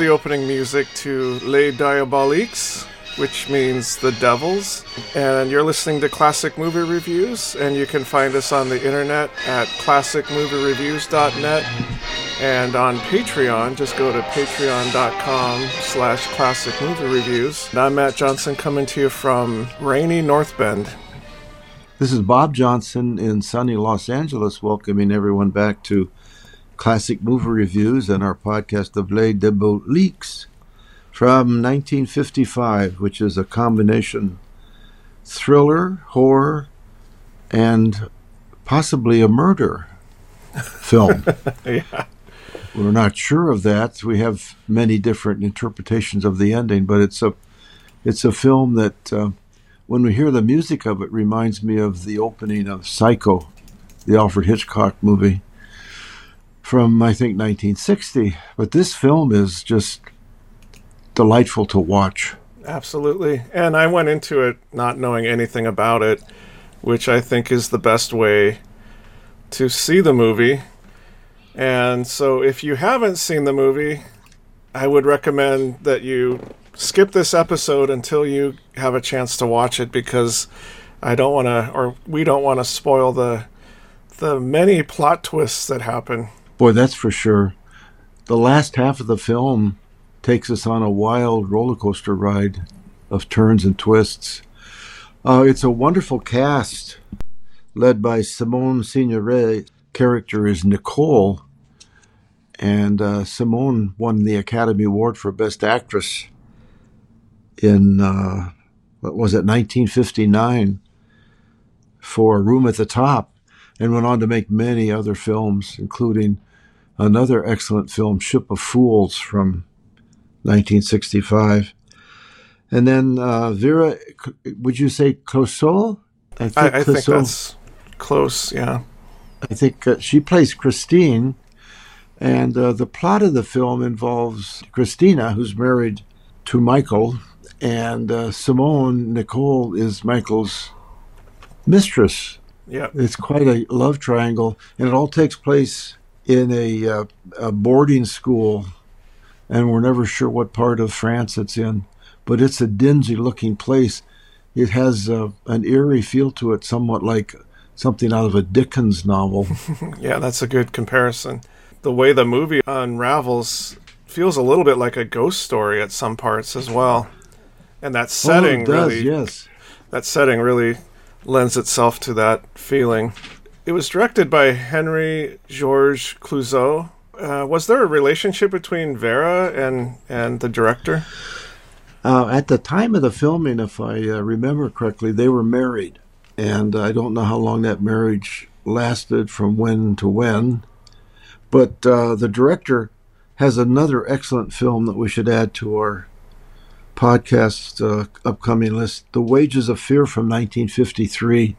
The opening music to Les Diaboliques, which means the devils. And you're listening to Classic Movie Reviews, and you can find us on the internet at classicmoviereviews.net and on Patreon. Just go to patreon.com slash classic movie reviews. And I'm Matt Johnson coming to you from rainy North Bend. This is Bob Johnson in sunny Los Angeles, welcoming everyone back to Classic Movie Reviews and our podcast of Les Diaboliques from 1955, which is a combination thriller, horror, and possibly a murder film. yeah. We're not sure of that. We have many different interpretations of the ending, but it's a it's a film that uh, when we hear the music of it reminds me of the opening of Psycho, the Alfred Hitchcock movie from I think 1960. But this film is just delightful to watch. Absolutely. And I went into it not knowing anything about it, which I think is the best way to see the movie. And so if you haven't seen the movie, I would recommend that you skip this episode until you have a chance to watch it because I don't want to or we don't want to spoil the the many plot twists that happen. Boy, that's for sure. The last half of the film takes us on a wild roller coaster ride of turns and twists. Uh, it's a wonderful cast led by Simone Signoret. Character is Nicole, and uh, Simone won the Academy Award for Best Actress in uh, what was it, 1959, for Room at the Top, and went on to make many other films, including another excellent film, Ship of Fools, from 1965. And then uh, Vera, would you say Clouzot? I think, I, I think that's close, yeah. I think uh, she plays Christine, and uh, the plot of the film involves Christina, who's married to Michael, and uh, Simone Nicole is Michael's mistress. Yeah, it's quite a love triangle, and it all takes place in a, uh, a boarding school, and we're never sure what part of France it's in, but it's a dingy-looking place. It has uh, an eerie feel to it, somewhat like something out of a Dickens novel. yeah, that's a good comparison. The way the movie unravels feels a little bit like a ghost story at some parts as well and that setting oh, does, really yes that setting really lends itself to that feeling it was directed by henri georges clouzot uh, was there a relationship between vera and and the director? Uh, at the time of the filming if i uh, remember correctly they were married. And i don't know how long that marriage lasted from when to when. But uh, the director has another excellent film that we should add to our podcast uh, upcoming list, The Wages of Fear from 1953,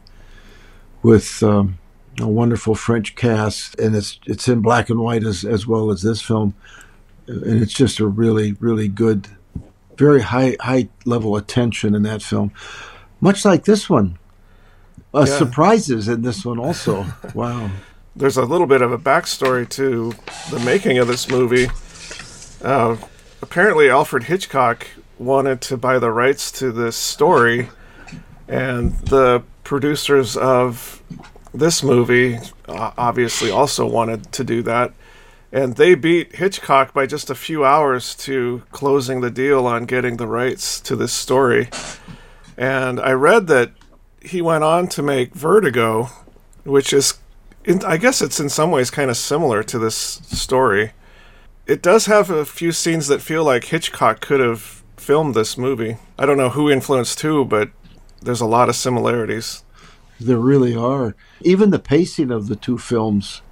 with um, a wonderful French cast, and it's it's in black and white as as well as this film, and it's just a really really good, very high high level attention in that film, much like this one. Uh, yeah. Surprises in this one also. wow. There's a little bit of a backstory to the making of this movie. Uh, apparently, Alfred Hitchcock wanted to buy the rights to this story, and the producers of this movie obviously also wanted to do that. And they beat Hitchcock by just a few hours to closing the deal on getting the rights to this story. And I read that he went on to make Vertigo, which is, I guess it's in some ways kind of similar to this story. It does have a few scenes that feel like Hitchcock could have filmed this movie. I don't know who influenced who, but there's a lot of similarities. There really are. Even the pacing of the two films,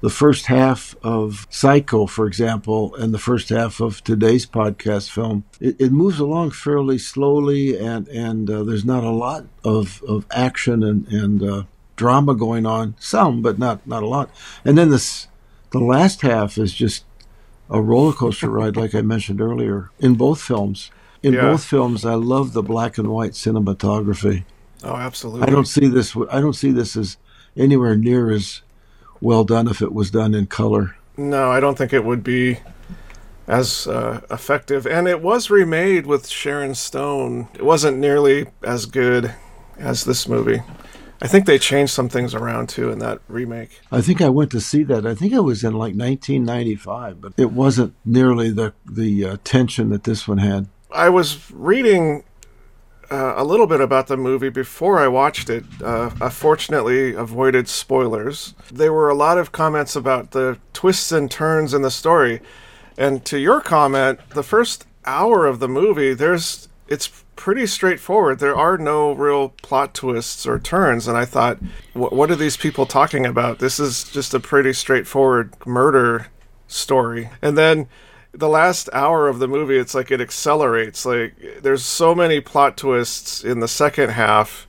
the first half of Psycho, for example, and the first half of today's podcast film, it, it moves along fairly slowly, and and uh, there's not a lot of, of action and and uh, drama going on. Some, but not not a lot. And then this, the last half is just a roller coaster ride, like I mentioned earlier, in both films. In yeah. both films, I love the black and white cinematography. Oh, absolutely. I don't see this. I don't see this as anywhere near as well done if it was done in color. No, I don't think it would be as uh, effective. And it was remade with Sharon Stone. It wasn't nearly as good as this movie. I think they changed some things around too in that remake. I think I went to see that. I think it was in like 1995, but it wasn't nearly the the uh, tension that this one had. I was reading uh, a little bit about the movie before I watched it. Uh, I fortunately avoided spoilers. There were a lot of comments about the twists and turns in the story. And to your comment, the first hour of the movie, there's it's pretty straightforward. There are no real plot twists or turns. And I thought, what are these people talking about? This is just a pretty straightforward murder story. And then the last hour of the movie, it's like it accelerates. Like there's so many plot twists in the second half.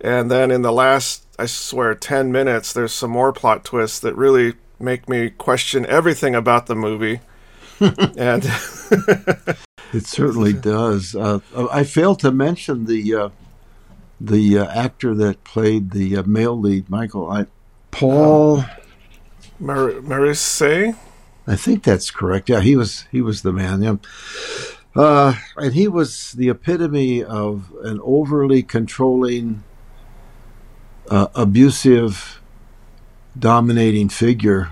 And then in the last, I swear, 10 minutes, there's some more plot twists that really make me question everything about the movie. and it certainly does. Uh, I failed to mention the uh, the uh, actor that played the uh, male lead, Michael. I, Paul Mar- Marisé. I think that's correct. Yeah, he was he was the man. Yeah. Uh, and he was the epitome of an overly controlling, uh, abusive, dominating figure,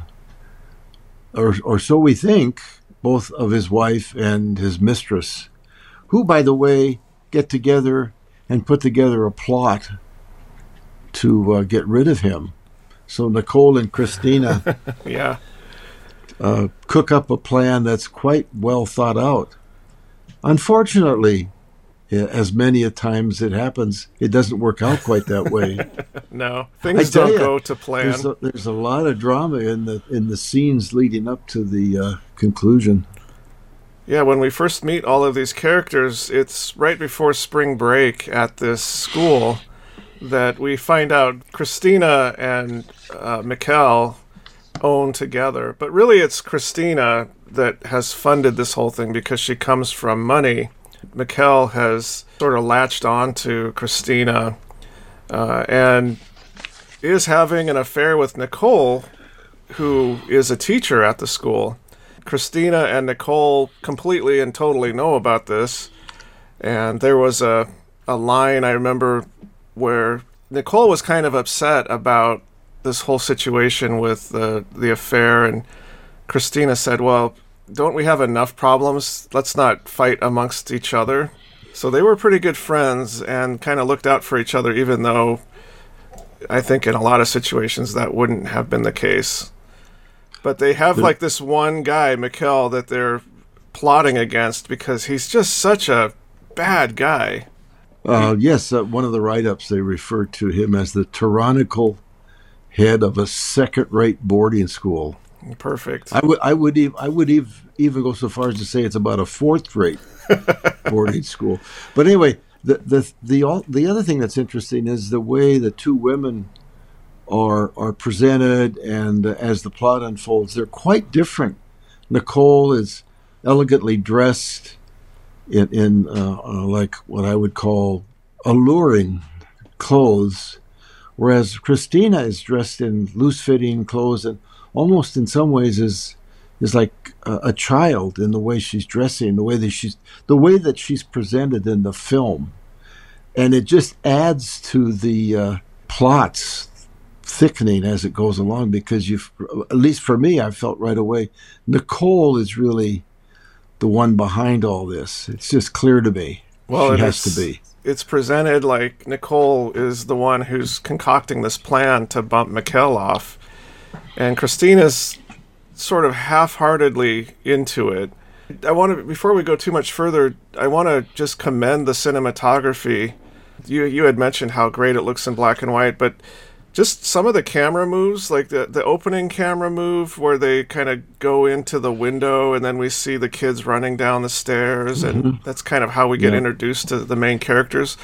or or so we think both of his wife and his mistress, who, by the way, get together and put together a plot to uh, get rid of him. So Nicole and Christina, yeah, uh, cook up a plan that's quite well thought out. Unfortunately, as many a times it happens, it doesn't work out quite that way. no, things don't you, go to plan. There's a, there's a, lot of drama in the in the scenes leading up to the uh, conclusion. Yeah, when we first meet all of these characters, it's right before spring break at this school that we find out Christina and uh, Michel own together. But really, it's Christina that has funded this whole thing because she comes from money Michel has sort of latched on to Christina uh, and is having an affair with Nicole, who is a teacher at the school. Christina and Nicole completely and totally know about this. And there was a, a line I remember where Nicole was kind of upset about this whole situation with the, the affair. And Christina said, Well, don't we have enough problems? Let's not fight amongst each other. So they were pretty good friends and kind of looked out for each other, even though I think in a lot of situations that wouldn't have been the case. But they have like this one guy, Michel, that they're plotting against because he's just such a bad guy. Uh, yes, uh, one of the write ups, they refer to him as the tyrannical head of a second rate boarding school. Perfect. I would I would even I would even go so far as to say it's about a fourth rate boarding school. But anyway, the the the the other thing that's interesting is the way the two women are are presented, and uh, as the plot unfolds, they're quite different. Nicole is elegantly dressed in in uh, uh, like what I would call alluring clothes, whereas Christina is dressed in loose fitting clothes and almost in some ways is is like a, a, child in the way she's dressing, the way that she's the way that she's presented in the film, and it just adds to the uh, plots thickening as it goes along because you've at least for me I felt right away Nicole is really the one behind all this. It's just clear to me. Well, she has to be. It's presented like Nicole is the one who's concocting this plan to bump Michel off and Christina's sort of half-heartedly into it. I want to before we go too much further, I want to just commend the cinematography. You you had mentioned how great it looks in black and white, but just some of the camera moves, like the the opening camera move where they kind of go into the window and then we see the kids running down the stairs, mm-hmm. and that's kind of how we get yeah. introduced to the main characters,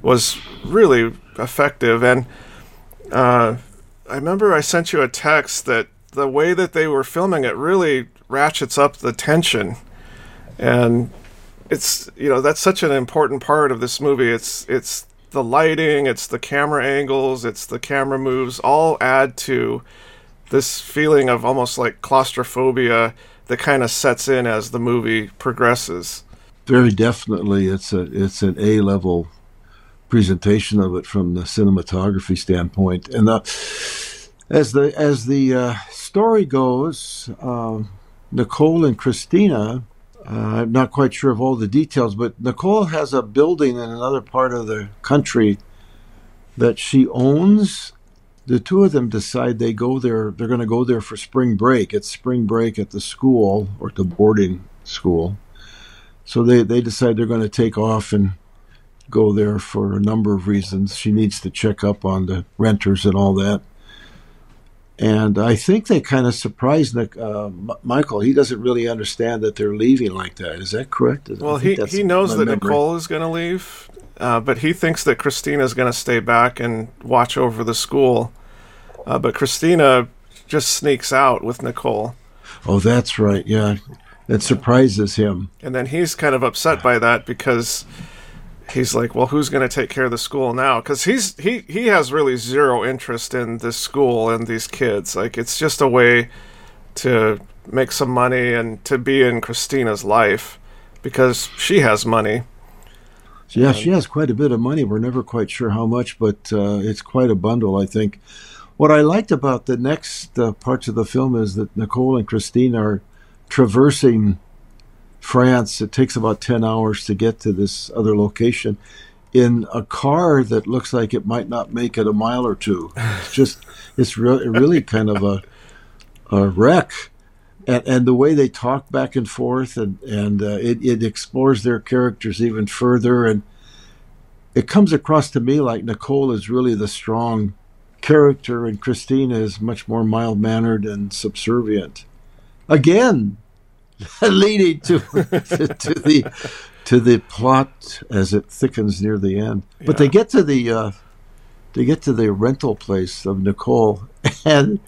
was really effective. And uh, I remember I sent you a text that the way that they were filming it really ratchets up the tension, and it's you know that's such an important part of this movie. It's it's the lighting, it's the camera angles, it's the camera moves, all add to this feeling of almost like claustrophobia that kind of sets in as the movie progresses. Very definitely, it's a it's an A level presentation of it from the cinematography standpoint, and the, as the as the uh, story goes, uh, Nicole and Christina. Uh, I'm not quite sure of all the details, but Nicole has a building in another part of the country that she owns. The two of them decide they go there. They're going to go there for spring break. It's spring break at the school or the boarding school, so they they decide they're going to take off and go there for a number of reasons. She needs to check up on the renters and all that. And I think they kind of surprised Nick, uh, Michael. He doesn't really understand that they're leaving like that. Is that correct? Well, he, he knows that memory. Nicole is going to leave, uh, but he thinks that Christina is going to stay back and watch over the school. Uh, but Christina just sneaks out with Nicole. Oh, that's right. Yeah. It surprises him. And then he's kind of upset by that because he's like, well, who's going to take care of the school now? Because he's he he has really zero interest in this school and these kids. Like it's just a way to make some money and to be in Christina's life because she has money. Yeah, and, she has quite a bit of money. We're never quite sure how much, but uh, it's quite a bundle, I think. What I liked about the next uh, parts of the film is that Nicole and Christine are traversing France. It takes about 10 hours to get to this other location in a car that looks like it might not make it a mile or two. It's just, it's re- really kind of a, a wreck. And, and the way they talk back and forth, and, and uh, it, it explores their characters even further. And it comes across to me like Nicole is really the strong character, and Christina is much more mild mannered and subservient. Again, leading to, to, to the to the plot as it thickens near the end. Yeah. But they get to the uh, they get to the rental place of Nicole, and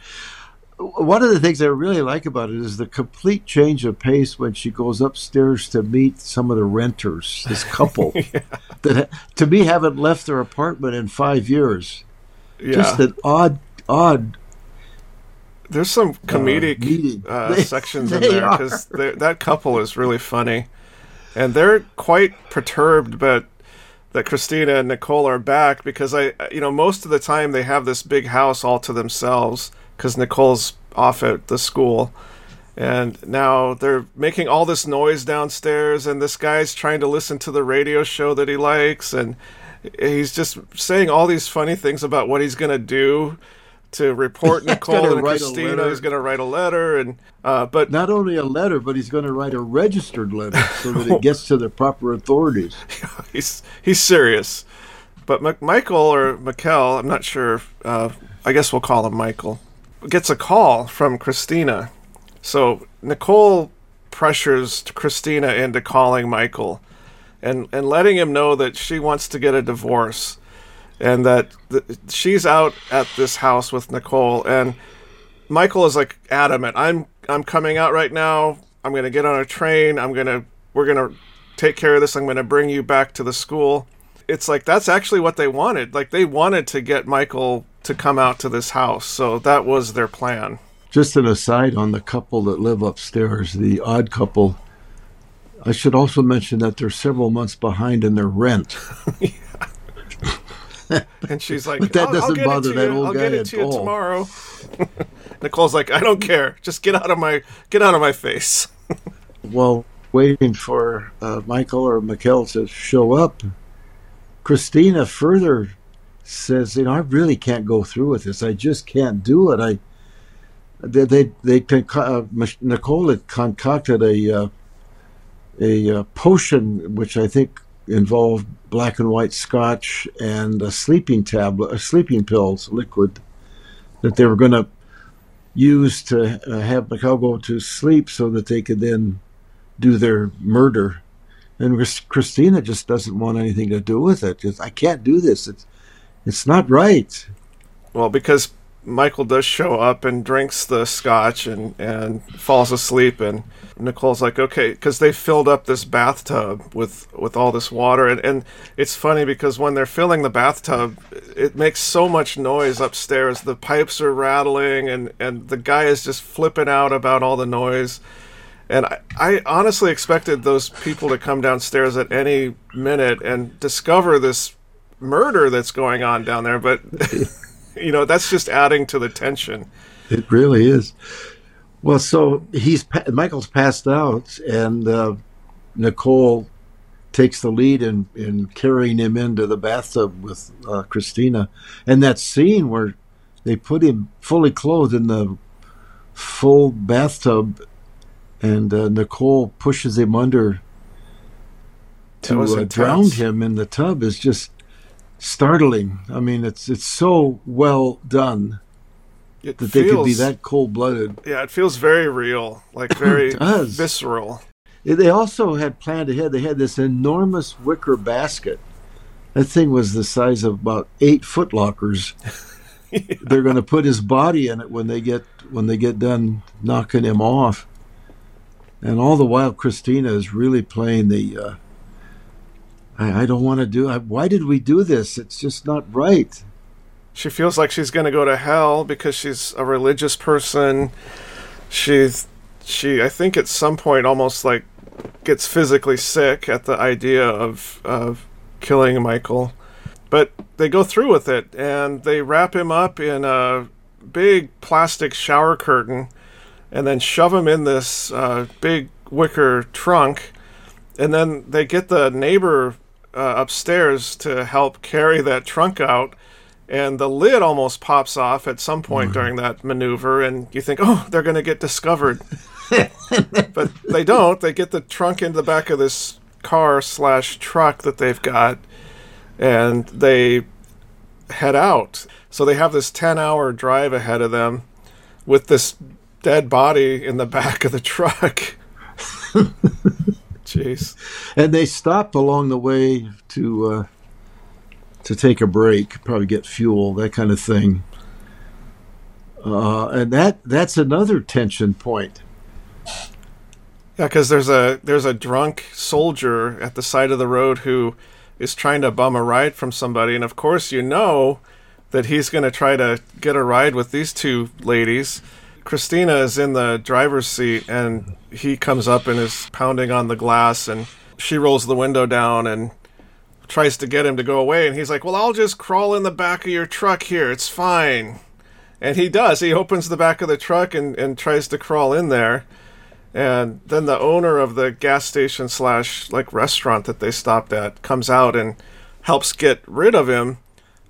one of the things I really like about it is the complete change of pace when she goes upstairs to meet some of the renters, this couple yeah. that to me haven't left their apartment in five years. Yeah. Just an odd, odd there's some uh, comedic uh, sections in there because that couple is really funny, and they're quite perturbed, but that Christina and Nicole are back because I, you know, most of the time they have this big house all to themselves because Nicole's off at the school. And now they're making all this noise downstairs, and this guy's trying to listen to the radio show that he likes, and he's just saying all these funny things about what he's going to do to report Nicole and Christina. He's going to write a letter, and uh, but not only a letter, but he's going to write a registered letter so that it gets to the proper authorities. he's he's serious. But M- Michael or Michel, I'm not sure. Uh, I guess we'll call him Michael. Gets a call from Christina, so Nicole pressures Christina into calling Michael, and and letting him know that she wants to get a divorce and that th- she's out at this house with Nicole, and Michael is like adamant. I'm I'm coming out right now. I'm gonna get on a train. I'm gonna we're gonna take care of this. I'm gonna bring you back to the school. It's like that's actually what they wanted. Like they wanted to get Michael to come out to this house, so that was their plan. Just an aside on the couple that live upstairs, the odd couple. I should also mention that they're several months behind in their rent. and she's like, but that doesn't bother that old I'll guy get it to you all. tomorrow. Nicole's like, I don't care. Just get out of my get out of my face. well, waiting for uh, Michael or Michel to show up, Christina further says, you know, I really can't go through with this. I just can't do it. I they they, they conco- uh, Nicole had concocted a uh, a uh, potion which I think involved black and white scotch and a sleeping tablet, a sleeping pills, liquid, that they were going to use to uh, have Michel go to sleep so that they could then do their murder. And Christina just doesn't want anything to do with it. Just, I can't do this. It's, it's not right. Well, because Michael does show up and drinks the scotch and, and falls asleep. And Nicole's like, okay, because they filled up this bathtub with, with all this water. And, and it's funny because when they're filling the bathtub, it makes so much noise upstairs. The pipes are rattling, and, and the guy is just flipping out about all the noise. And I, I honestly expected those people to come downstairs at any minute and discover this murder that's going on down there, but you know that's just adding to the tension. It really is. Well, so he's Michael's passed out, and uh, Nicole takes the lead in, in carrying him into the bathtub with uh, Christina. And that scene where they put him fully clothed in the full bathtub, and uh, Nicole pushes him under to uh, drown him in the tub is just startling. I mean, it's it's so well done it that feels, they could be that cold blooded. Yeah, it feels very real, like very visceral. They also had planned ahead. They had this enormous wicker basket. That thing was the size of about eight foot lockers. yeah. They're going to put his body in it when they get when they get done knocking him off. And all the while, Christina is really playing the. Uh, I, I don't want to do. I, why did we do this? It's just not right. She feels like she's going to go to hell because she's a religious person. She's she I think at some point almost like gets physically sick at the idea of of killing Michael. But they go through with it and they wrap him up in a big plastic shower curtain and then shove him in this uh, big wicker trunk. And then they get the neighbor uh, upstairs to help carry that trunk out. And the lid almost pops off at some point during that maneuver, and you think, oh, they're going to get discovered. but they don't. They get the trunk into the back of this car slash truck that they've got, and they head out. So they have this 10 hour drive ahead of them with this dead body in the back of the truck. Jeez. And they stopped along the way to uh, to take a break, probably get fuel, that kind of thing. Uh, and that that's another tension point. Yeah, because there's a there's a drunk soldier at the side of the road who is trying to bum a ride from somebody, and of course you know that he's going to try to get a ride with these two ladies. Christina is in the driver's seat, and he comes up and is pounding on the glass, and she rolls the window down and tries to get him to go away, and he's like, "Well, I'll just crawl in the back of your truck here. It's fine." And he does. He opens the back of the truck and, and tries to crawl in there and then the owner of the gas station slash like restaurant that they stopped at comes out and helps get rid of him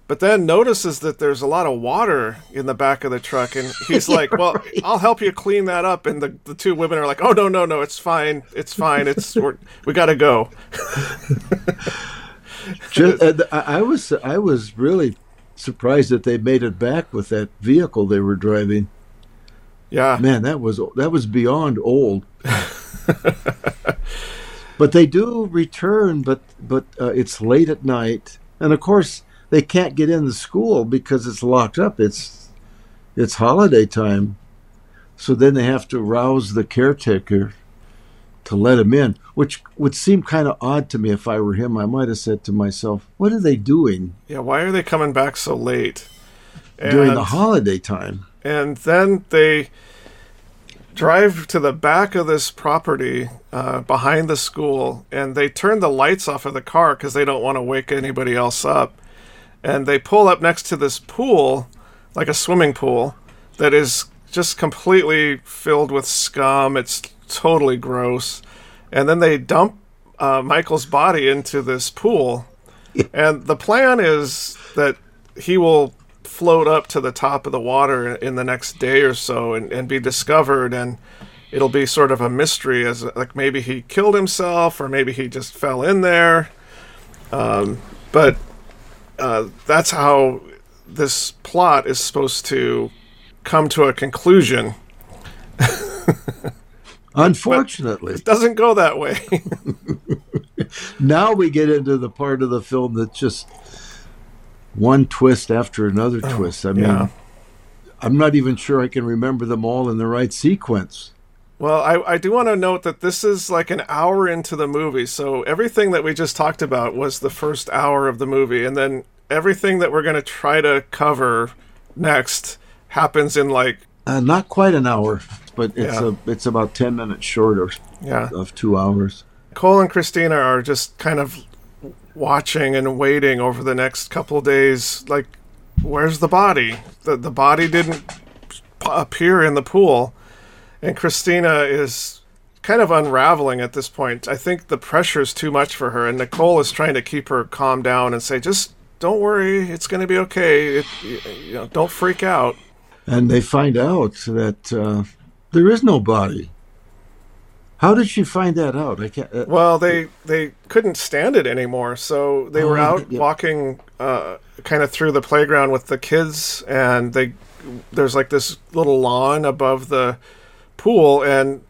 but then notices that there's a lot of water in the back of the truck and he's like well right. i'll help you clean that up and the, the two women are like oh no no no it's fine it's fine it's we're, we gotta go Just, uh, i was i was really surprised that they made it back with that vehicle they were driving yeah. Man, that was that was beyond old. but they do return, but but uh, it's late at night, and of course they can't get in the school because it's locked up. It's it's holiday time, so then they have to rouse the caretaker to let him in, which would seem kind of odd to me if I were him. I might have said to myself, "What are they doing? Yeah, why are they coming back so late during the holiday time?" and then they drive to the back of this property uh, behind the school and they turn the lights off of the car because they don't want to wake anybody else up and they pull up next to this pool like a swimming pool that is just completely filled with scum. It's totally gross. And then they dump uh, michael's body into this pool. And the plan is that he will float up to the top of the water in the next day or so and, and be discovered and it'll be sort of a mystery as like maybe he killed himself or maybe he just fell in there. Um, but uh, that's how this plot is supposed to come to a conclusion unfortunately it doesn't go that way now we get into the part of the film that's just one twist after another oh, twist. I mean, yeah. I'm not even sure I can remember them all in the right sequence. Well, I, I do want to note that this is like an hour into the movie. So everything that we just talked about was the first hour of the movie. And then everything that we're going to try to cover next happens in like. Uh, not quite an hour. but it's Yeah. a it's about ten minutes short of, Yeah. of two hours. Cole and Christina are just kind of watching and waiting over the next couple of days. Like, where's the body? The the body didn't appear in the pool, and Christina is kind of unraveling at this point. I think the pressure is too much for her, and Nicole is trying to keep her calm down and say, just don't worry, it's going to be okay. It, you know, don't freak out. And they find out that uh, there is no body. How did she find that out? I can't. Uh, Well, they they couldn't stand it anymore, so they were Oh, out yeah. walking, uh, kind of through the playground with the kids, and they there's like this little lawn above the pool, and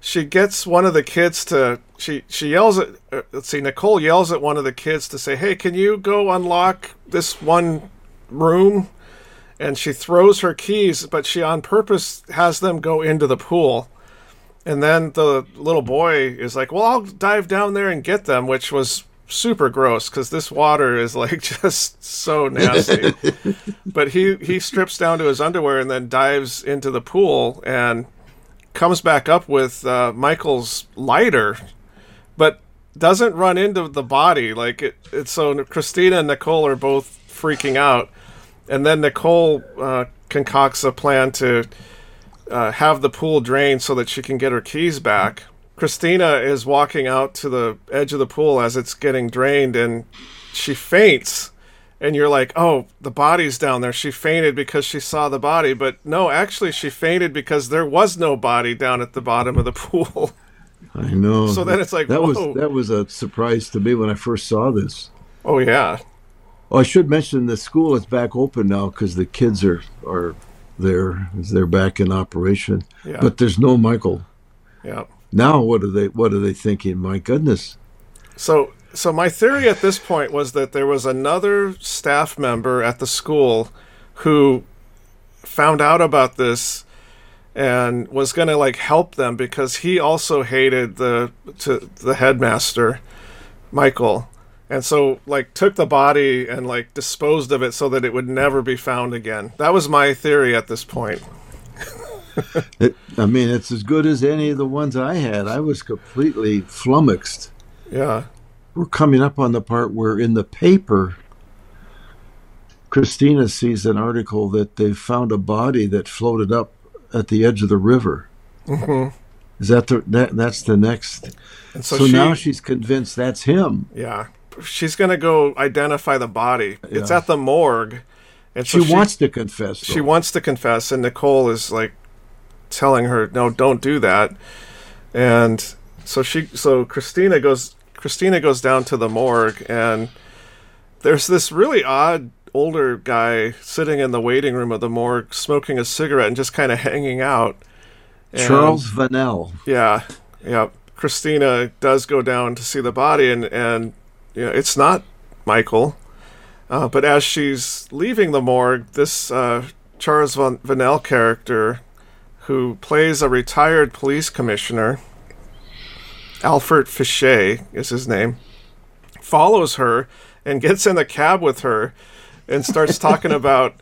she gets one of the kids to she she yells at uh, let's see Nicole yells at one of the kids to say, "Hey, can you go unlock this one room?" And she throws her keys, but she on purpose has them go into the pool. And then the little boy is like, "Well, I'll dive down there and get them," which was super gross because this water is like just so nasty. but he he strips down to his underwear and then dives into the pool and comes back up with uh, Michael's lighter, but doesn't run into the body. Like it, it's so Christina and Nicole are both freaking out, and then Nicole uh, concocts a plan to uh, have the pool drained so that she can get her keys back. Christina is walking out to the edge of the pool as it's getting drained, and she faints. And you're like, oh, the body's down there. She fainted because she saw the body. But no, actually, she fainted because there was no body down at the bottom of the pool. I know. So then it's like, that whoa. was that was a surprise to me when I first saw this. oh, yeah. Oh, I should mention the school is back open now because the kids are are there. They're back in operation. Yeah. But there's no Michael. Yeah. Now what are they what are they thinking? My goodness. So, so my theory at this point was that there was another staff member at the school who found out about this and was going to like help them because he also hated the to the headmaster, Michael. And so like took the body and like disposed of it so that it would never be found again. That was my theory at this point. It, I mean, it's as good as any of the ones I had. I was completely flummoxed. Yeah. We're coming up on the part where in the paper, Christina sees an article that they found a body that floated up at the edge of the river. Mhm. Is that the that that's the next? And So, so, she, now she's convinced that's him. Yeah. She's going to go identify the body. It's at the morgue. And She, so wants to confess. she wants to confess and Nicole is like telling her, "No, don't do that." And so she so Christina goes Christina goes down to the morgue and there's this really odd older guy sitting in the waiting room of the morgue smoking a cigarette and just kind of hanging out. And- Charles Vanel. yeah, yeah. Christina does go down to see the body, and and you know, it's not Michael. Uh, but as she's leaving the morgue, this uh, Charles Van Vanel character, who plays a retired police commissioner, Alfred Fichet is his name, follows her and gets in the cab with her and starts talking about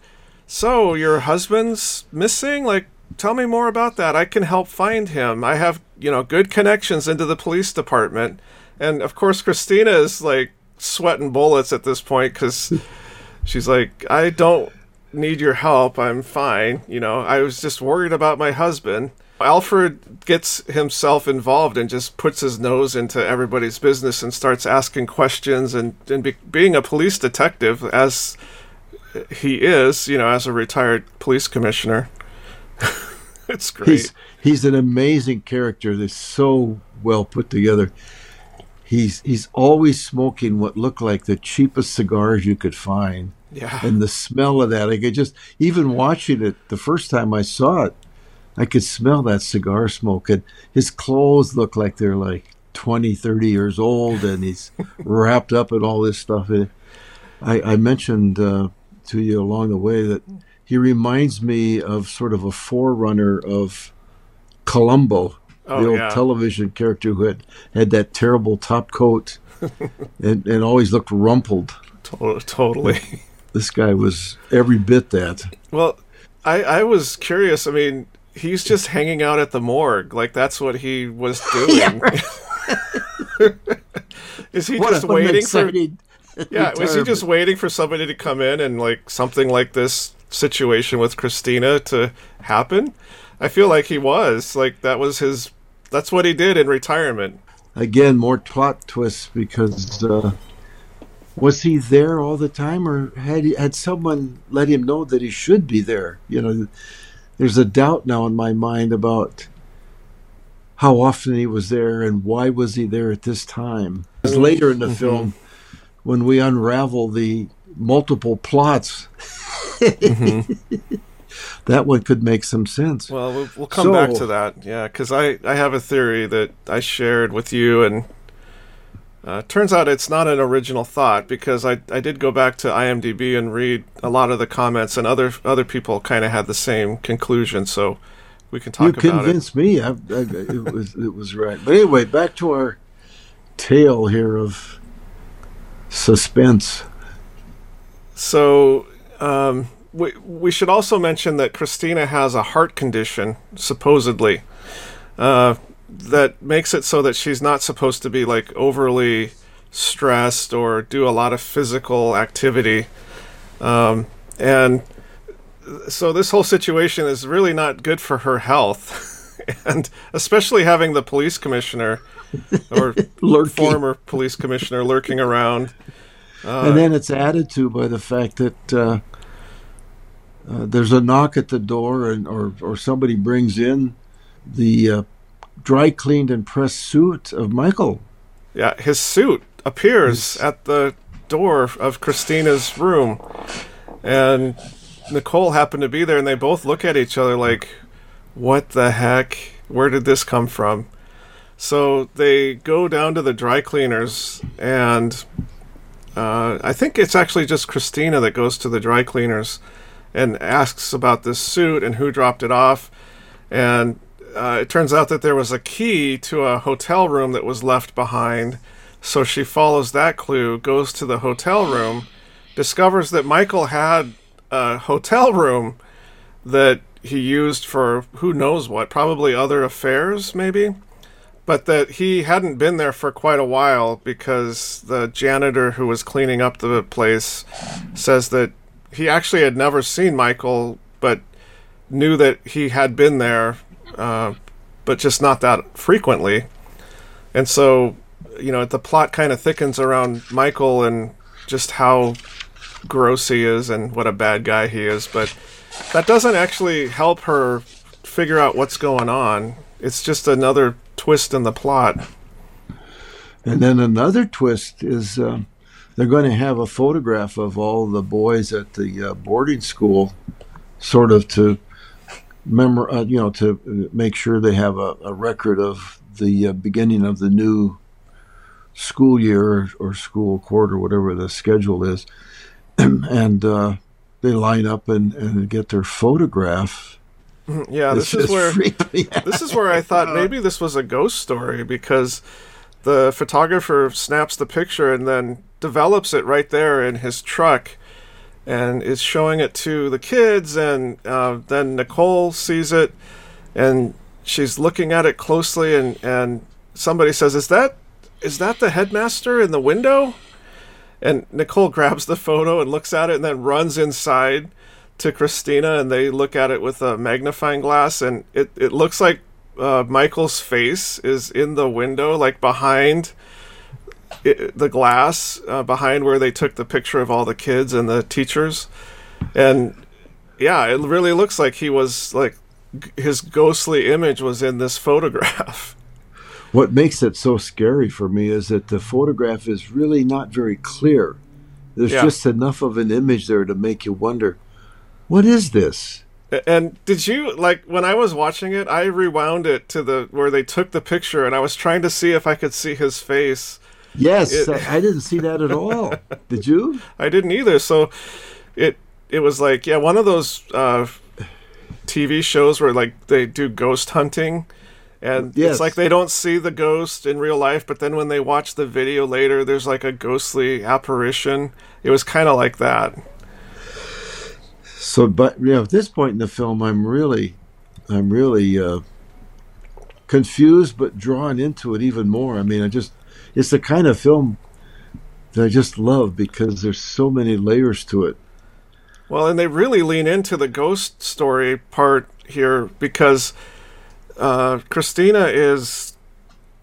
so your husband's missing? Like tell me more about that. I can help find him. I have you know good connections into the police department. And of course christina is like sweating bullets at this point because she's like i don't need your help. I'm fine. You know i was just worried about my husband alfred gets himself involved and just puts his nose into everybody's business and starts asking questions and, and be, being a police detective as he is, you know, as a retired police commissioner. it's great. He's he's an amazing character. That's so well put together. He's he's always smoking what looked like the cheapest cigars you could find, yeah. and the smell of that. I could just even watching it the first time I saw it, I could smell that cigar smoke. And his clothes look like they're like 20, 30 years old, and he's wrapped up in all this stuff. And I, I mentioned uh, to you along the way that he reminds me of sort of a forerunner of Columbo, Oh, the old yeah. television character who had, had that terrible top coat and, and always looked rumpled. To- totally. This guy was every bit that. well, I, I was curious. I mean, he's just hanging out at the morgue. Like that's what he was doing. Yeah. Is he What just a- what an waiting for? Yeah, was he just waiting for somebody to come in and like something like this situation with Christina to happen? I feel like he was like that was his. That's what he did in retirement. again more plot twists because uh, was he there all the time or had he, had someone let him know that he should be there you know there's a doubt now in my mind about how often he was there and why was he there at this time. Because later in the mm-hmm. film when we unravel the multiple plots. Mm-hmm. That one could make some sense. Well, we'll, we'll come back to that. Yeah, because I, I have a theory that I shared with you, and uh, turns out it's not an original thought because I, I did go back to IMDb and read a lot of the comments, and other other people kind of had the same conclusion. So we can talk about it. You convinced me I, I, it was it was right but anyway back to our tale here of suspense So um, we we should also mention that Christina has a heart condition, supposedly, uh, that makes it so that she's not supposed to be like overly stressed or do a lot of physical activity, um, and so this whole situation is really not good for her health, and especially having the police commissioner or former police commissioner lurking around. and then it's added to by the fact that uh, uh, there's a knock at the door and or, or somebody brings in the uh, dry cleaned and pressed suit of michael Yeah, his suit appears at the door of Christina's room, and Nicole happened to be there, and they both look at each other like, "What the heck? Where did this come from?" So they go down to the dry cleaners, and uh, I think it's actually just Christina that goes to the dry cleaners and asks about this suit and who dropped it off, and uh, it turns out that there was a key to a hotel room that was left behind. So she follows that clue, goes to the hotel room, discovers that Michael had a hotel room that he used for who knows what, probably other affairs, maybe. But that he hadn't been there for quite a while because the janitor who was cleaning up the place says that he actually had never seen Michael, but knew that he had been there, uh, but just not that frequently. And so, you know, the plot kind of thickens around Michael and just how gross he is and what a bad guy he is. But that doesn't actually help her figure out what's going on. It's just another twist in the plot. And then another twist is um, they're going to have a photograph of all the boys at the uh, boarding school, sort of to memor- uh, you know, to uh, make sure they have a, a record of the uh, beginning of the new school year or school quarter, whatever the schedule is, and uh, they line up and, and get their photograph. Yeah, this is where this is where I thought maybe this was a ghost story because the photographer snaps the picture and then develops it right there in his truck and is showing it to the kids and uh, then Nicole sees it and she's looking at it closely and and somebody says is that is that the headmaster in the window? And Nicole grabs the photo and looks at it and then runs inside to Christina and they look at it with a magnifying glass and it, it looks like uh, Michael's face is in the window, like behind it, the glass, uh, behind where they took the picture of all the kids and the teachers. And yeah, it really looks like he was like g- his ghostly image was in this photograph. What makes it so scary for me is that the photograph is really not very clear. There's Yeah. just enough of an image there to make you wonder, what is this? And did you like when I was watching it? I rewound it to the where they took the picture, and I was trying to see if I could see his face. Yes, It- I I didn't see that at all. Did you? I didn't either. So it it was like yeah, one of those uh, TV shows where like they do ghost hunting, and Yes. it's like they don't see the ghost in real life, but then when they watch the video later, there's like a ghostly apparition. It was kind of like that. So, but you know, at this point in the film, I'm really I'm really uh, confused, but drawn into it even more. I mean, I just it's the kind of film that I just love because there's so many layers to it. Well, and they really lean into the ghost story part here because uh, Christina is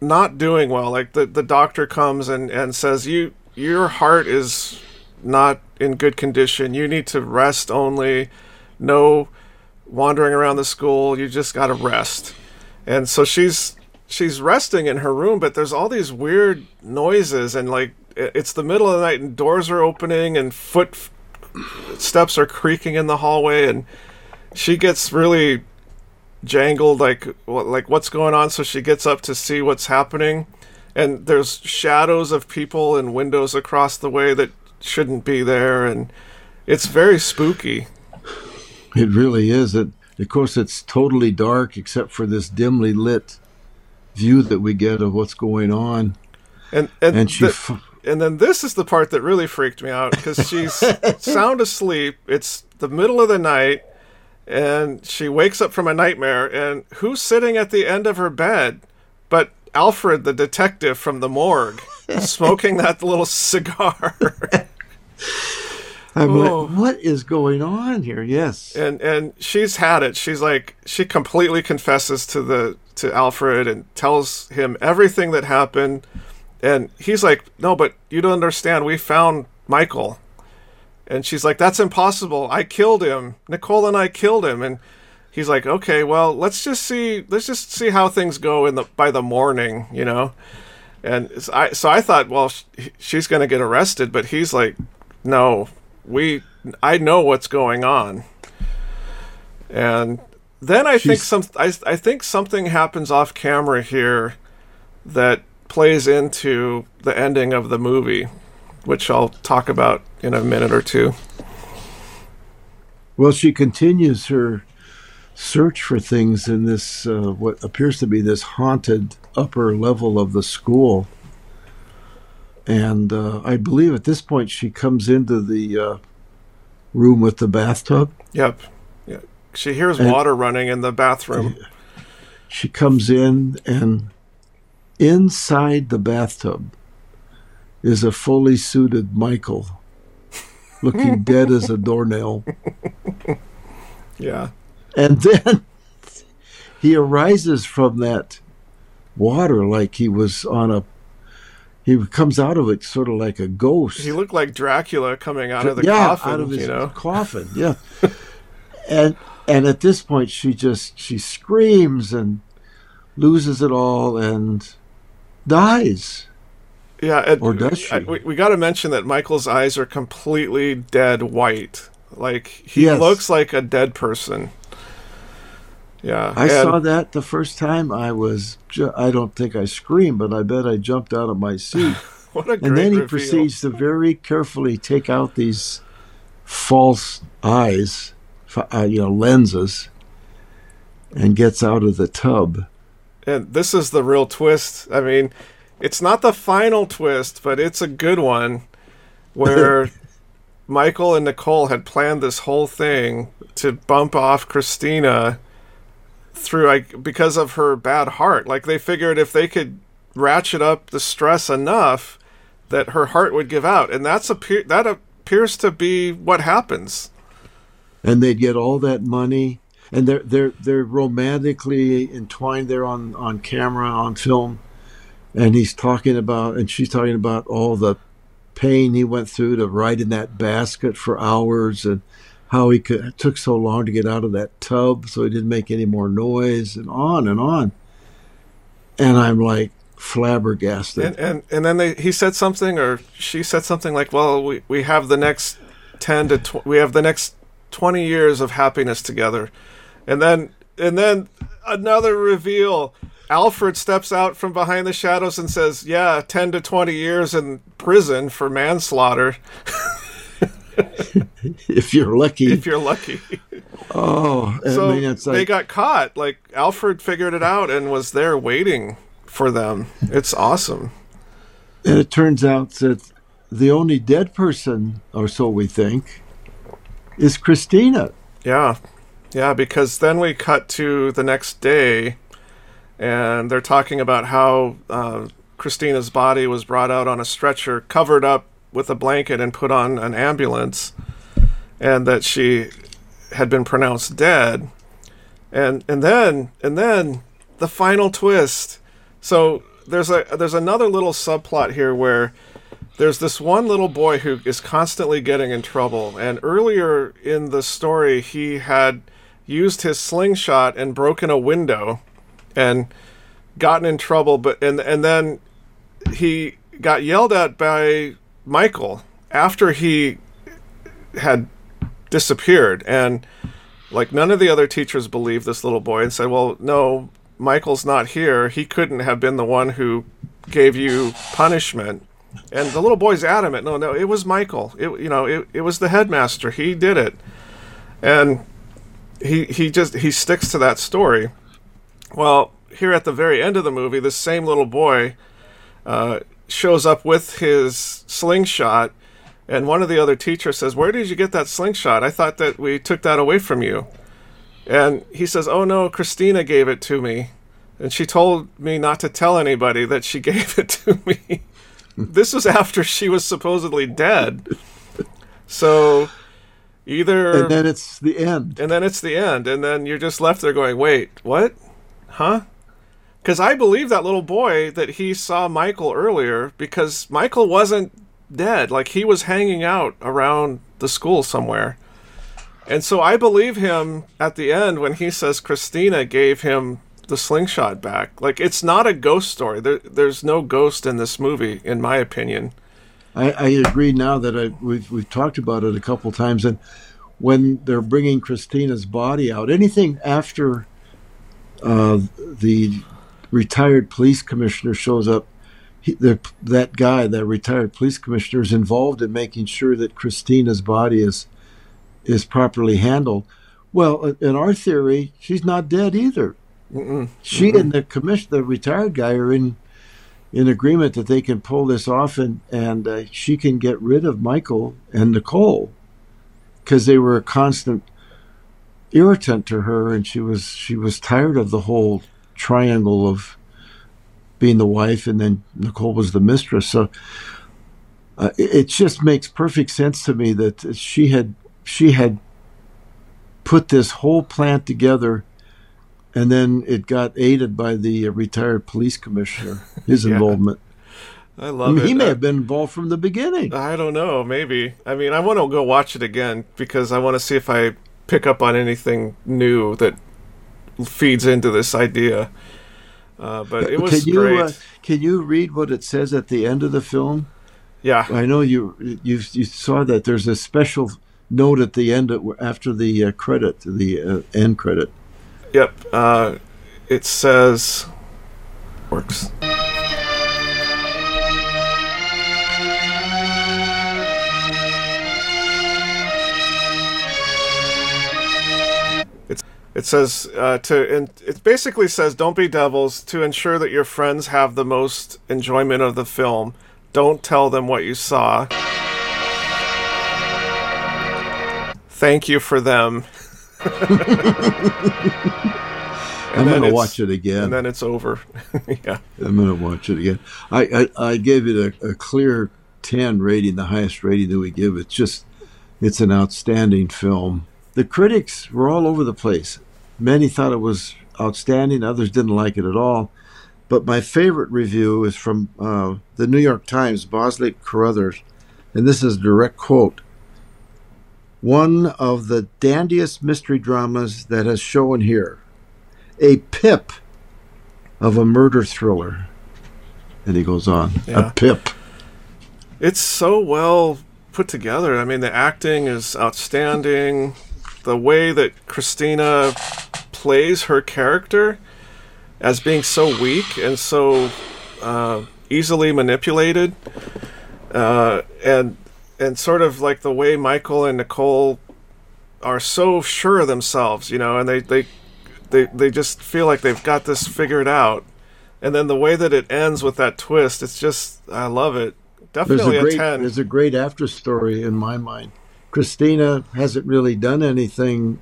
not doing well. Like the, the doctor comes and, and says, You your heart is not in good condition. You need to rest only. No wandering around the school. You just gotta rest. And so she's she's resting in her room, but there's all these weird noises and like it's the middle of the night and doors are opening and foot steps are creaking in the hallway and she gets really jangled like like what's going on? So she gets up to see what's happening and there's shadows of people and windows across the way that shouldn't be there and it's very spooky. It really is. It of course it's totally dark except for this dimly lit view that we get of what's going on and and, and she the, f- and then this is the part that really freaked me out because she's sound asleep. It's the middle of the night, and she wakes up from a nightmare. And who's sitting at the end of her bed but Alfred, the detective from the morgue, smoking that little cigar? I'm oh. like, what is going on here? Yes, and and she's had it. She's like, she completely confesses to the to Alfred and tells him everything that happened and he's like, No, but you don't understand. We found Michael. And she's like, That's impossible. I killed him. Nicole and I killed him. And he's like, Okay, well, let's just see let's just see how things go in the by the morning, you know? And I so I thought, well, she's going to get arrested, but he's like, No, we I know what's going on. And then I she's... think some I, I think something happens off camera here that plays into the ending of the movie, which I'll talk about in a minute or two. Well, she continues her search for things in this, uh, what appears to be this haunted upper level of the school. And uh, I believe at this point she comes into the uh, room with the bathtub. Yep. She hears and water running in the bathroom. She comes in and Inside the bathtub is a fully suited Michael, looking dead as a doornail. Yeah. And then he arises from that water like he was on a he comes out of it sort of like a ghost. He looked like Dracula coming out of the yeah, coffin, out of his you know? coffin. Yeah. and and at this point she just she screams and loses it all and dies. Yeah, or does she? I, we, we got to mention that Michael's eyes are completely dead white. Like he yes. looks like a dead person. Yeah, I and, saw that the first time. I was, ju- I don't think I screamed, but I bet I jumped out of my seat. what a great and then he reveal. proceeds to very carefully take out these false eyes, uh, you know, lenses, and gets out of the tub and this is the real twist. I mean, it's not the final twist, but it's a good one where Michael and Nicole had planned this whole thing to bump off Christina through like because of her bad heart. Like they figured if they could ratchet up the stress enough that her heart would give out, and that's appear that appears to be what happens. And they'd get all that money and they're they're they're romantically entwined there on on camera on film, and he's talking about and she's talking about all the pain he went through to ride in that basket for hours and how he could, took so long to get out of that tub so he didn't make any more noise and on and on. And I'm like flabbergasted. And and, and then they he said something or she said something like, "Well, we, we have the next 10 to tw- we have the next 20 years of happiness together." And then and then another reveal. Alfred steps out from behind the shadows and says, "Yeah, 10 to 20 years in prison for manslaughter." if you're lucky. If you're lucky. Oh, so I mean, like... they got caught. Like Alfred figured it out and was there waiting for them. It's awesome. And it turns out that the only dead person, or so we think, is Christina. Yeah. Yeah, because then we cut to the next day, and they're talking about how uh, Christina's body was brought out on a stretcher, covered up with a blanket, and put on an ambulance, and that she had been pronounced dead. And and then and then the final twist. So there's a there's another little subplot here where there's this one little boy who is constantly getting in trouble and earlier in the story he had used his slingshot and broken a window and gotten in trouble but and and then he got yelled at by Michael after he had disappeared and like none of the other teachers believed this little boy and said well no Michael's not here. He couldn't have been the one who gave you punishment and the little boy's adamant no no it was Michael it you know it, it was the headmaster he did it and he he just he sticks to that story. Well, here at the very end of the movie, this same little boy uh, shows up with his slingshot, and one of the other teachers says, "Where did you get that slingshot? I thought that we took that away from you." And he says, "Oh no, Christina gave it to me, and she told me not to tell anybody that she gave it to me." This was after she was supposedly dead. So either and then it's the end. And then it's the end and then you're just left there going wait what? Huh? Because i believe that little boy that he saw michael earlier because michael wasn't dead. Like he was hanging out around the school somewhere. And so i believe him at the end when he says christina gave him the slingshot back like it's not a ghost story there, there's no ghost in this movie in my opinion I, I agree now that I, we've we've talked about it a couple times, and when they're bringing Christina's body out, anything after uh, the retired police commissioner shows up, he, the, that guy, that retired police commissioner, is involved in making sure that Christina's body is is properly handled. Well, in our theory, she's not dead either. Mm-mm. She mm-hmm. and the commission, the retired guy, are in in agreement that they can pull this off and and uh, she can get rid of Michael and Nicole because they were a constant irritant to her and she was she was tired of the whole triangle of being the wife and then Nicole was the mistress so uh, it, it just makes perfect sense to me that she had she had put this whole plant together and then it got aided by the uh, retired police commissioner, his yeah. involvement. I love I mean, it. He may have been involved from the beginning. I don't know. Maybe. I mean, I want to go watch it again because I want to see if I pick up on anything new that feeds into this idea. Uh, but it was can you, great. Uh, can you read what it says at the end of the film? Yeah, I know you you you saw that. There's a special note at the end of, after the uh, credit, the uh, end credit. Yep. Uh, it says works. It's, it says uh, to and it basically says don't be devils to ensure that your friends have the most enjoyment of the film don't tell them what you saw thank you for them I'm going to watch it again. And then it's over. yeah. I'm going to watch it again. I, I, I gave it a, a, clear 10 rating, the highest rating that we give. It's just, it's an outstanding film. The critics were all over the place. Many thought it was outstanding, others didn't like it at all. But my favorite review is from uh, the New York Times, Bosley Crowther, and this is a direct quote one of the dandiest mystery dramas that has shown here. A pip of a murder thriller. And he goes on. Yeah. A pip. It's so well put together. I mean, the acting is outstanding. The way that Christina plays her character as being so weak and so uh, easily manipulated. Uh, and and sort of like the way Michael and Nicole are so sure of themselves, you know, and they they they they just feel like they've got this figured out. And then the way that it ends with that twist, it's just I love it. Definitely there's a, great, a 10. There's a great after story in my mind. Christina hasn't really done anything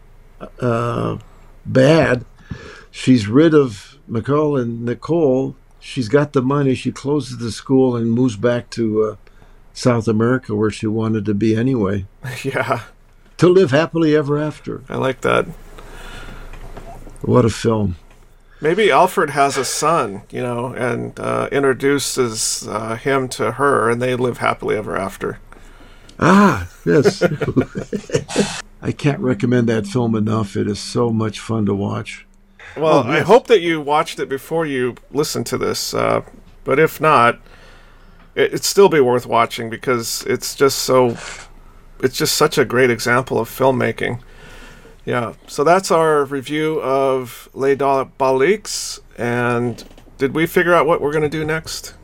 uh, bad. She's rid of McCall and Nicole. She's got the money. She closes the school and moves back to uh, South America, where she wanted to be anyway, Yeah, to live happily ever after. I like that. What a film! Maybe Alfred has a son, you know, and uh, introduces uh, him to her, and they live happily ever after. Ah, yes. I can't recommend that film enough. It is so much fun to watch. Well, Oh, I hope that you watched it before you listened to this, uh, but if not, it'd still be worth watching because it's just so, it's just such a great example of filmmaking. Yeah, so that's our review of Les Diaboliques, and did we figure out what we're going to do next?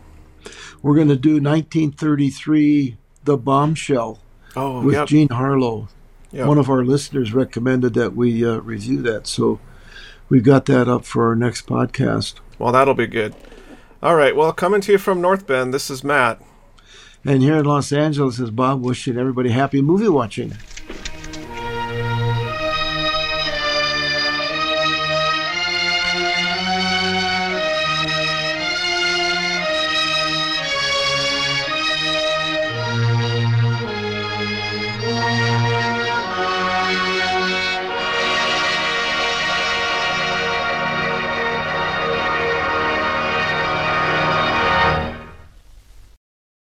We're going to do 1933, The Bombshell, Oh, with yep, Jean Harlow. yep. One of our listeners recommended that we uh, review that, so we've got that up for our next podcast. Well, that'll be good. All right, well, coming to you from North Bend, this is Matt. And here in Los Angeles is Bob wishing everybody happy movie watching.